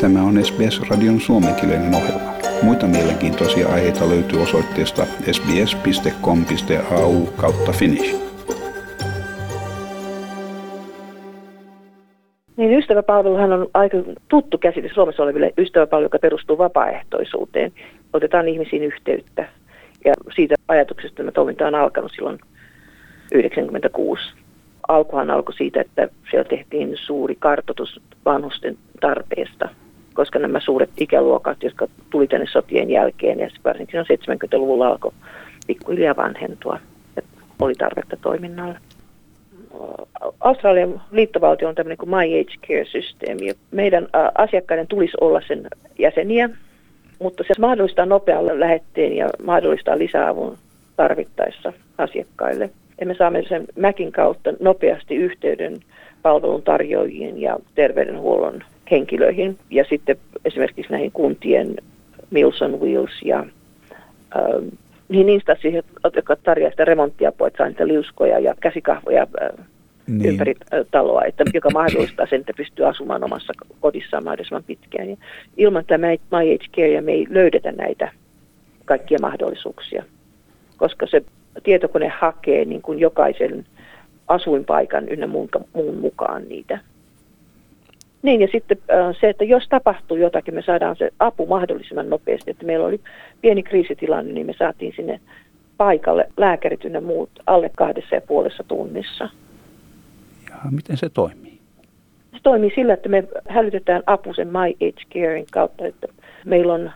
Tämä on SBS-radion suomenkielinen ohjelma. Muita mielenkiintoisia aiheita löytyy osoitteesta sbs.com.au kautta finnish. Niin ystäväpalveluhan on aika tuttu käsite Suomessa oleville ystäväpalvelu, joka perustuu vapaaehtoisuuteen. Otetaan ihmisiin yhteyttä ja siitä ajatuksesta tämä toiminta on alkanut silloin 1996. Alkuhan alkoi siitä, että siellä tehtiin suuri kartoitus vanhusten tarpeesta, koska nämä suuret ikäluokat, jotka tuli tänne sotien jälkeen ja varsinkin 70-luvulla alkoi pikkuhiljaa vanhentua, että oli tarvetta toiminnalle. Australian liittovaltio on tämmöinen kuin My Age Care-systeemi. Meidän asiakkaiden tulisi olla sen jäseniä, mutta se mahdollistaa nopealle lähetteen ja mahdollistaa lisäavun tarvittaessa asiakkaille. Ja me saamme sen Mäkin kautta nopeasti yhteyden palvelun tarjoajiin ja terveydenhuollon henkilöihin ja sitten esimerkiksi näihin kuntien Mills on Wheels ja äh, niihin instanssiin, jotka tarjoavat sitä remonttiapua, että saa niitä liuskoja ja käsikahvoja äh, niin. ympäri äh, taloa, että, joka mahdollistaa sen, että pystyy asumaan omassa kodissaan mahdollisimman pitkään. Ja ilman tämä My Age Care me ei löydetä näitä kaikkia mahdollisuuksia, koska se tietokone hakee niin kuin jokaisen asuinpaikan ynnä muun, muun mukaan niitä. Niin ja sitten se, että jos tapahtuu jotakin, me saadaan se apu mahdollisimman nopeasti. Että meillä oli pieni kriisitilanne, niin me saatiin sinne paikalle lääkärit ynnä muut alle kahdessa ja puolessa tunnissa. Ja miten se toimii? Se toimii sillä, että me hälytetään apu sen My Age Carein kautta, että meillä on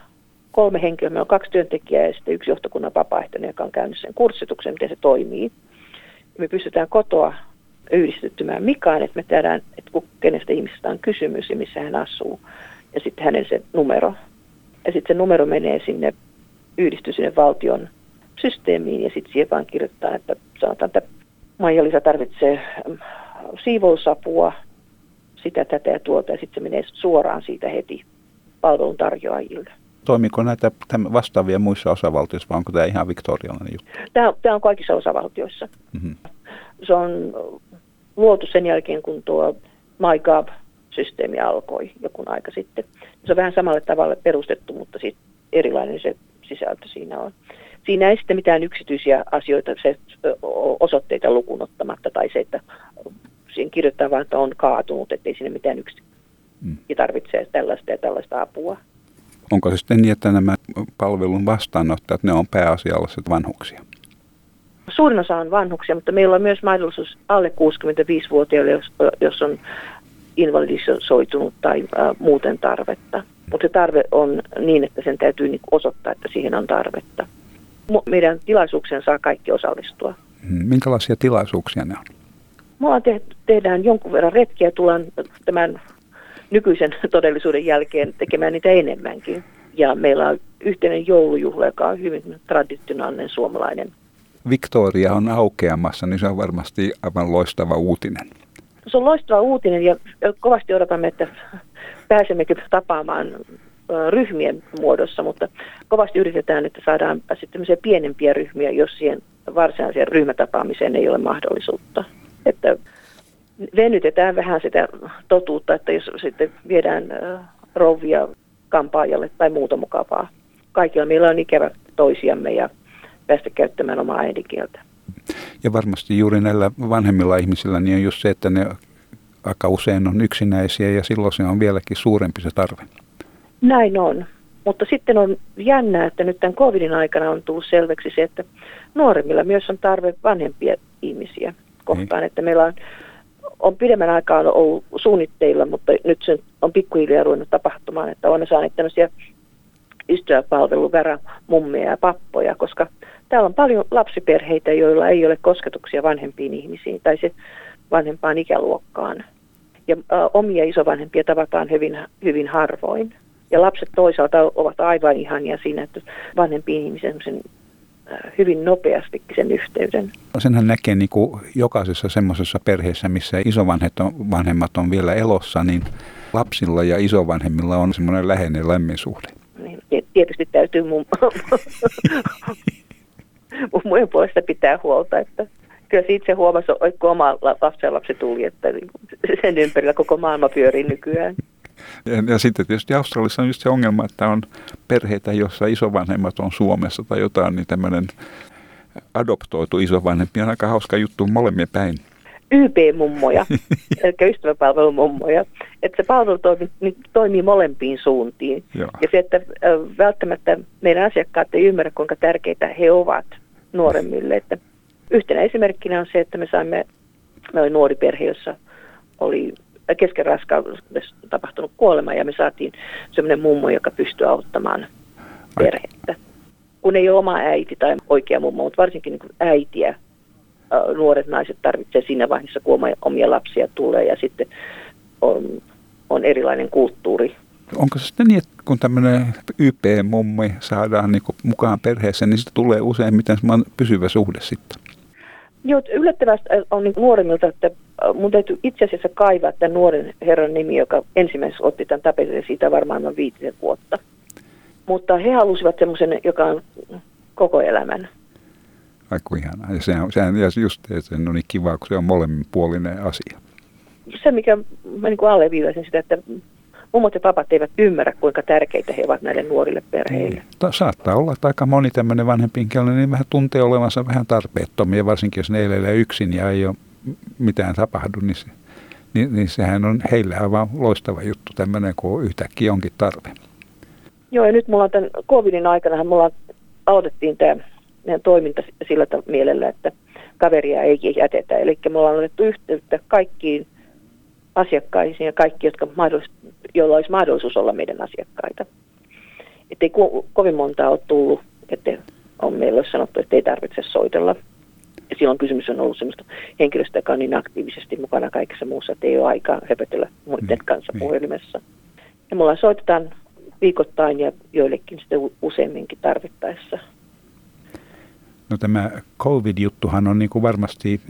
kolme henkilöä, meillä on kaksi työntekijää ja sitten yksi johtokunnan vapaaehtoinen, joka on käynyt sen kurssituksen, miten se toimii. Me pystytään kotoa yhdistyttymään Mikaan, että me tiedään, että kenestä ihmisestä on kysymys ja missä hän asuu. Ja sitten hänen se numero. Ja sitten se numero menee sinne, yhdistyy sinne valtion systeemiin ja sitten siihen vaan kirjoittaa, että sanotaan, että Maija-Lisa tarvitsee mm, siivousapua, sitä, tätä ja tuota, ja sitten se menee suoraan siitä heti palvelun tarjoajille. Toimiko näitä vastaavia muissa osavaltioissa vai onko tämä ihan viktorialainen juttu? Tämä, tämä on kaikissa osavaltioissa. Mm-hmm. Se on luotu sen jälkeen, kun tuo MyGov-systeemi alkoi joku aika sitten. Se on vähän samalle tavalle perustettu, mutta sitten erilainen se sisältö siinä on. Siinä ei sitten mitään yksityisiä asioita, se osoitteita lukunottamatta tai se, että siihen kirjoittaa vain, että on kaatunut, ettei sinne mitään yksi mm. ja tarvitsee tällaista ja tällaista apua. Onko se sitten niin, että nämä palvelun vastaanottajat, ne on pääasialliset vanhuksia? Suurin osa on vanhuksia, mutta meillä on myös mahdollisuus alle 65-vuotiaille, jos, jos on invalidisoitunut tai äh, muuten tarvetta. Mutta se tarve on niin, että sen täytyy niin osoittaa, että siihen on tarvetta. Meidän tilaisuuksien saa kaikki osallistua. Hmm, minkälaisia tilaisuuksia ne on? Me te- tehdään jonkun verran retkiä, tullaan tämän nykyisen todellisuuden jälkeen tekemään niitä enemmänkin. Ja meillä on yhteinen joulujuhla, joka on hyvin traditionaalinen suomalainen. Victoria on aukeamassa, niin se on varmasti aivan loistava uutinen. Se on loistava uutinen ja kovasti odotamme, että pääsemmekö tapaamaan ryhmien muodossa, mutta kovasti yritetään, että saadaan sitten pienempiä ryhmiä, jos siihen varsinaiseen ryhmätapaamiseen ei ole mahdollisuutta. Että venytetään vähän sitä totuutta, että jos sitten viedään rouvia kampaajalle tai muuta mukavaa. Kaikilla meillä on ikävä toisiamme ja päästä käyttämään omaa äidinkieltä. Ja varmasti juuri näillä vanhemmilla ihmisillä niin on just se, että ne aika usein on yksinäisiä ja silloin se on vieläkin suurempi se tarve. Näin on. Mutta sitten on jännää, että nyt tämän covidin aikana on tullut selväksi se, että nuoremmilla myös on tarve vanhempia ihmisiä kohtaan. Niin. Että meillä on on pidemmän aikaa ollut suunnitteilla, mutta nyt se on pikkuhiljaa ruvennut tapahtumaan, että olemme saaneet tämmöisiä ystäväpalveluvärä mummeja ja pappoja, koska täällä on paljon lapsiperheitä, joilla ei ole kosketuksia vanhempiin ihmisiin tai se vanhempaan ikäluokkaan. Ja ä, omia isovanhempia tavataan hyvin, hyvin harvoin. Ja lapset toisaalta ovat aivan ihania siinä, että vanhempiin ihmisiin Äh, hyvin nopeasti sen yhteyden. Senhän näkee niin kuin jokaisessa semmoisessa perheessä, missä isovanhemmat on vielä elossa, niin lapsilla ja isovanhemmilla on semmoinen läheinen lämmin suhde. Niin, tietysti täytyy mun, mun puolesta pitää huolta, että kyllä siitä se huomasi, kun oma lapsen lapsi tuli, että sen ympärillä koko maailma pyörii nykyään. Ja, ja sitten tietysti Australiassa on just se ongelma, että on perheitä, joissa isovanhemmat on Suomessa tai jotain, niin tämmöinen adoptoitu isovanhempi on aika hauska juttu molemmien päin. YP-mummoja, eli ystäväpalvelumummoja. Että se palvelu toimii, niin toimii molempiin suuntiin. Joo. Ja se, että välttämättä meidän asiakkaat ei ymmärrä, kuinka tärkeitä he ovat nuoremmille. Että yhtenä esimerkkinä on se, että me saimme, me oli nuori perhe, jossa oli kesken raskaudessa tapahtunut kuolema ja me saatiin semmoinen mummo, joka pystyy auttamaan perhettä. Kun ei ole oma äiti tai oikea mummo, mutta varsinkin niin äitiä nuoret naiset tarvitsevat siinä vaiheessa, kun omia lapsia tulee ja sitten on, on erilainen kulttuuri. Onko se sitten niin, että kun tämmöinen YP-mummi saadaan niin mukaan perheeseen, niin sitten tulee useimmiten pysyvä suhde sitten? Joo, yllättävästi on niin nuoremmilta, että mun täytyy itse asiassa kaivaa tämän nuoren herran nimi, joka ensimmäisenä otti tämän tapetin siitä varmaan noin viitisen vuotta. Mutta he halusivat semmoisen, joka on koko elämän. Aiku ihanaa. Ja sehän, sehän ja just se on niin kiva, kun se on molemminpuolinen asia. Se, mikä mä niin alleviivaisin sitä, että mummot ja papat eivät ymmärrä, kuinka tärkeitä he ovat näille nuorille perheille. Niin. Saattaa olla, että aika moni tämmöinen vanhempi niin vähän tuntee olevansa vähän tarpeettomia, varsinkin jos ne elelee yksin ja ei ole mitään tapahdu, niin, se, niin, niin sehän on heille aivan loistava juttu tämmöinen, kun yhtäkkiä onkin tarve. Joo, ja nyt mulla on tämän covidin aikana, mulla aloitettiin tämä toiminta sillä mielellä, että kaveria ei jätetä. Eli me ollaan otettu yhteyttä kaikkiin asiakkaisiin ja kaikki, jotka joilla olisi mahdollisuus olla meidän asiakkaita. Että ei ko- kovin montaa ole tullut, että on meillä olisi sanottu, että ei tarvitse soitella. Ja silloin kysymys on ollut sellaista henkilöstä, joka on niin aktiivisesti mukana kaikessa muussa, että ei ole aikaa höpötellä muiden niin, kanssa niin. puhelimessa. Ja mulla soitetaan viikoittain ja joillekin sitten useamminkin tarvittaessa. No tämä COVID-juttuhan on niin kuin varmasti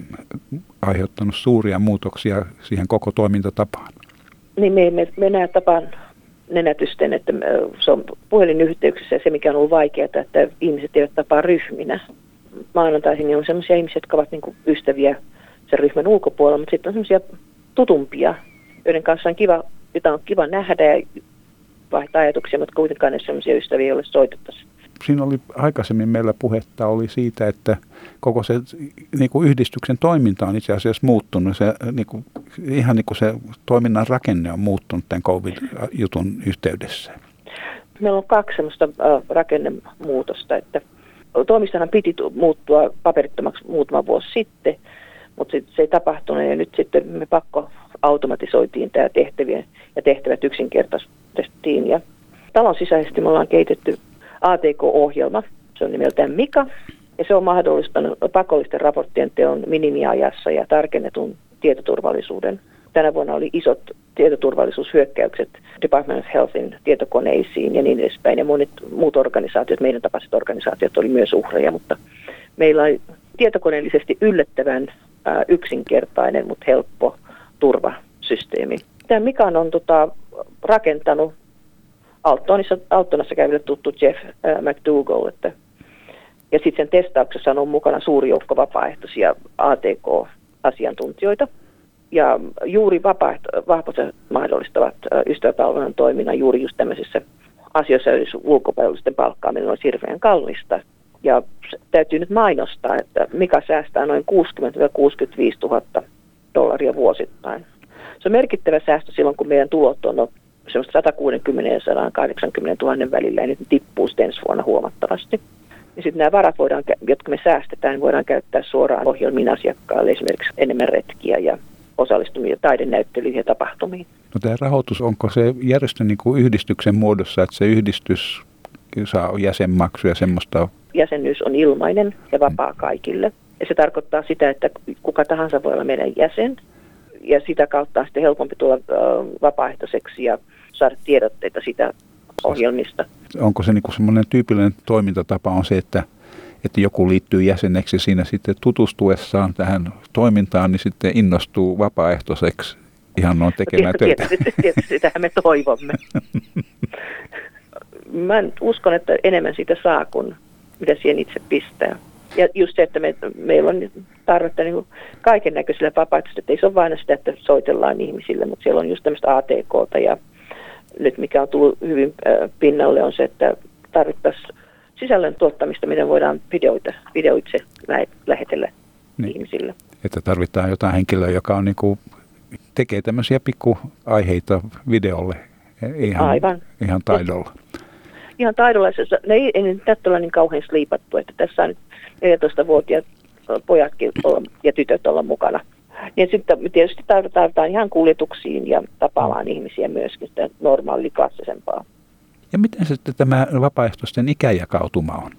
aiheuttanut suuria muutoksia siihen koko toimintatapaan. Niin me emme me tapaan nenätysten, että se on puhelinyhteyksissä se, mikä on ollut vaikeaa, että ihmiset eivät tapaa ryhminä. Maanantaisin niin on sellaisia ihmisiä, jotka ovat niin kuin ystäviä sen ryhmän ulkopuolella, mutta sitten on sellaisia tutumpia, joiden kanssa on kiva, jota on kiva nähdä ja vaihtaa ajatuksia, mutta kuitenkaan ne sellaisia ystäviä, joille soitettaisiin siinä oli aikaisemmin meillä puhetta oli siitä, että koko se niin kuin yhdistyksen toiminta on itse asiassa muuttunut. Se, niin kuin, ihan niin kuin se toiminnan rakenne on muuttunut tämän COVID-jutun yhteydessä. Meillä on kaksi sellaista rakennemuutosta, että toimistahan piti muuttua paperittomaksi muutama vuosi sitten, mutta se ei tapahtunut ja nyt sitten me pakko automatisoitiin tämä tehtävien ja tehtävät yksinkertaistettiin. Ja talon sisäisesti me ollaan kehitetty ATK-ohjelma. Se on nimeltään Mika ja se on mahdollistanut pakollisten raporttien teon minimiajassa ja tarkennetun tietoturvallisuuden. Tänä vuonna oli isot tietoturvallisuushyökkäykset Department of Healthin tietokoneisiin ja niin edespäin. Ja monet muut organisaatiot, meidän tapaiset organisaatiot, oli myös uhreja, mutta meillä on tietokoneellisesti yllättävän yksinkertainen, mutta helppo turvasysteemi. Tämä Mika on tota, rakentanut Altonissa, Altonassa käyville tuttu Jeff äh, McDougall, että ja sitten sen testauksessa on mukana suuri joukko vapaaehtoisia ATK-asiantuntijoita. Ja juuri vapaaehtoiset mahdollistavat äh, ystäväpalvelun toiminnan juuri just tämmöisissä asioissa, joissa ulkopalvelusten palkkaaminen on hirveän kallista. Ja täytyy nyt mainostaa, että mikä säästää noin 60 65 000 dollaria vuosittain. Se on merkittävä säästö silloin, kun meidän tulot on semmoista 160 ja 180 000 välillä ja nyt tippuu sitten ensi vuonna huomattavasti. Ja sitten nämä varat, voidaan, jotka me säästetään, voidaan käyttää suoraan ohjelmiin asiakkaalle esimerkiksi enemmän retkiä ja osallistumia taidenäyttelyihin ja tapahtumiin. No tämä rahoitus, onko se järjestö niin kuin yhdistyksen muodossa, että se yhdistys saa jäsenmaksuja semmoista? Jäsenyys on ilmainen ja vapaa kaikille. Ja se tarkoittaa sitä, että kuka tahansa voi olla meidän jäsen. Ja sitä kautta on sitten helpompi tulla vapaaehtoiseksi ja saada tiedotteita sitä ohjelmista. Onko se niin semmoinen tyypillinen toimintatapa on se, että, että joku liittyy jäseneksi siinä sitten tutustuessaan tähän toimintaan, niin sitten innostuu vapaaehtoiseksi ihan noin tekemään no, tietysti, töitä. Tietysti, sitähän me toivomme. Mä uskon, että enemmän siitä saa kuin mitä siihen itse pistää. Ja just se, että me, meillä on tarvetta niin kaiken näköisille vapaaehtoisille, että ei se ole vain sitä, että soitellaan ihmisille, mutta siellä on just tämmöistä ATKta ja nyt mikä on tullut hyvin pinnalle on se, että tarvittaisiin sisällön tuottamista, miten voidaan videoita, videoitse lähetellä niin. ihmisille. Että tarvitaan jotain henkilöä, joka on niin kuin, tekee tämmöisiä pikkuaiheita videolle ihan, Aivan. ihan taidolla. Ihan taidolla. Ne ei, ei nyt ole niin kauhean sliipattu, että tässä on nyt 14-vuotiaat pojatkin ja tytöt olla mukana. Ja sitten tietysti tarvitaan ihan kuljetuksiin ja tapaamaan ihmisiä myöskin sitä normaaliklassisempaa. Ja miten sitten tämä vapaaehtoisten ikäjakautuma on?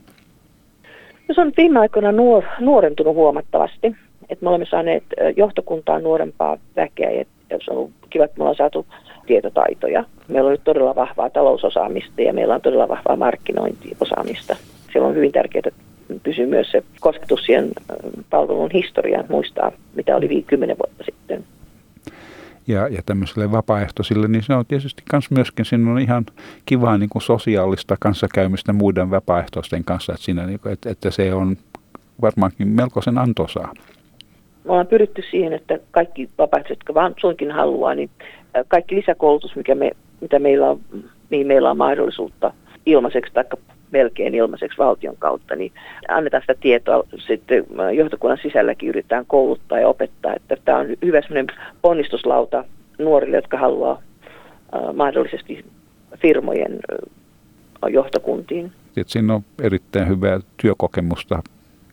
No se on viime aikoina nuor, nuorentunut huomattavasti. Et me olemme saaneet johtokuntaan nuorempaa väkeä ja se on kiva, että me ollaan saatu tietotaitoja. Meillä on nyt todella vahvaa talousosaamista ja meillä on todella vahvaa markkinointiosaamista. Siellä on hyvin tärkeää pysyä myös se kosketus siihen palvelun historiaan, muistaa mitä oli 50 vuotta sitten ja, ja tämmöisille vapaaehtoisille, niin se on tietysti kans myöskin, siinä on ihan kivaa niin kuin sosiaalista kanssakäymistä muiden vapaaehtoisten kanssa, että, siinä, niin kuin, että, että se on varmaankin melkoisen antoisaa. Me ollaan pyritty siihen, että kaikki vapaaehtoiset, jotka vaan suinkin haluaa, niin kaikki lisäkoulutus, mikä me, mitä meillä on, mihin meillä on mahdollisuutta ilmaiseksi tai melkein ilmaiseksi valtion kautta, niin annetaan sitä tietoa sitten johtokunnan sisälläkin yritetään kouluttaa ja opettaa, että tämä on hyvä ponnistuslauta nuorille, jotka haluaa mahdollisesti firmojen johtokuntiin. Että siinä on erittäin hyvää työkokemusta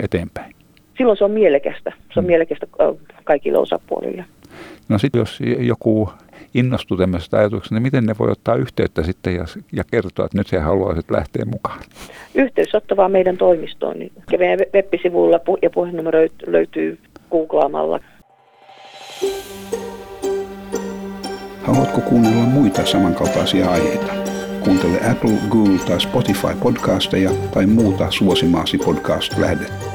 eteenpäin. Silloin se on mielekästä. Se on hmm. mielekästä kaikille osapuolille. No sitten jos joku innostuu tämmöisestä ajatuksesta, niin miten ne voi ottaa yhteyttä sitten ja, ja kertoa, että nyt he haluaisivat lähteä mukaan? Yhteysotto vaan meidän toimistoon. Niin meidän web-sivuilla ja puhelinnumero löytyy googlaamalla. Haluatko kuunnella muita samankaltaisia aiheita? Kuuntele Apple, Google tai Spotify podcasteja tai muuta suosimaasi podcast-lähdettä.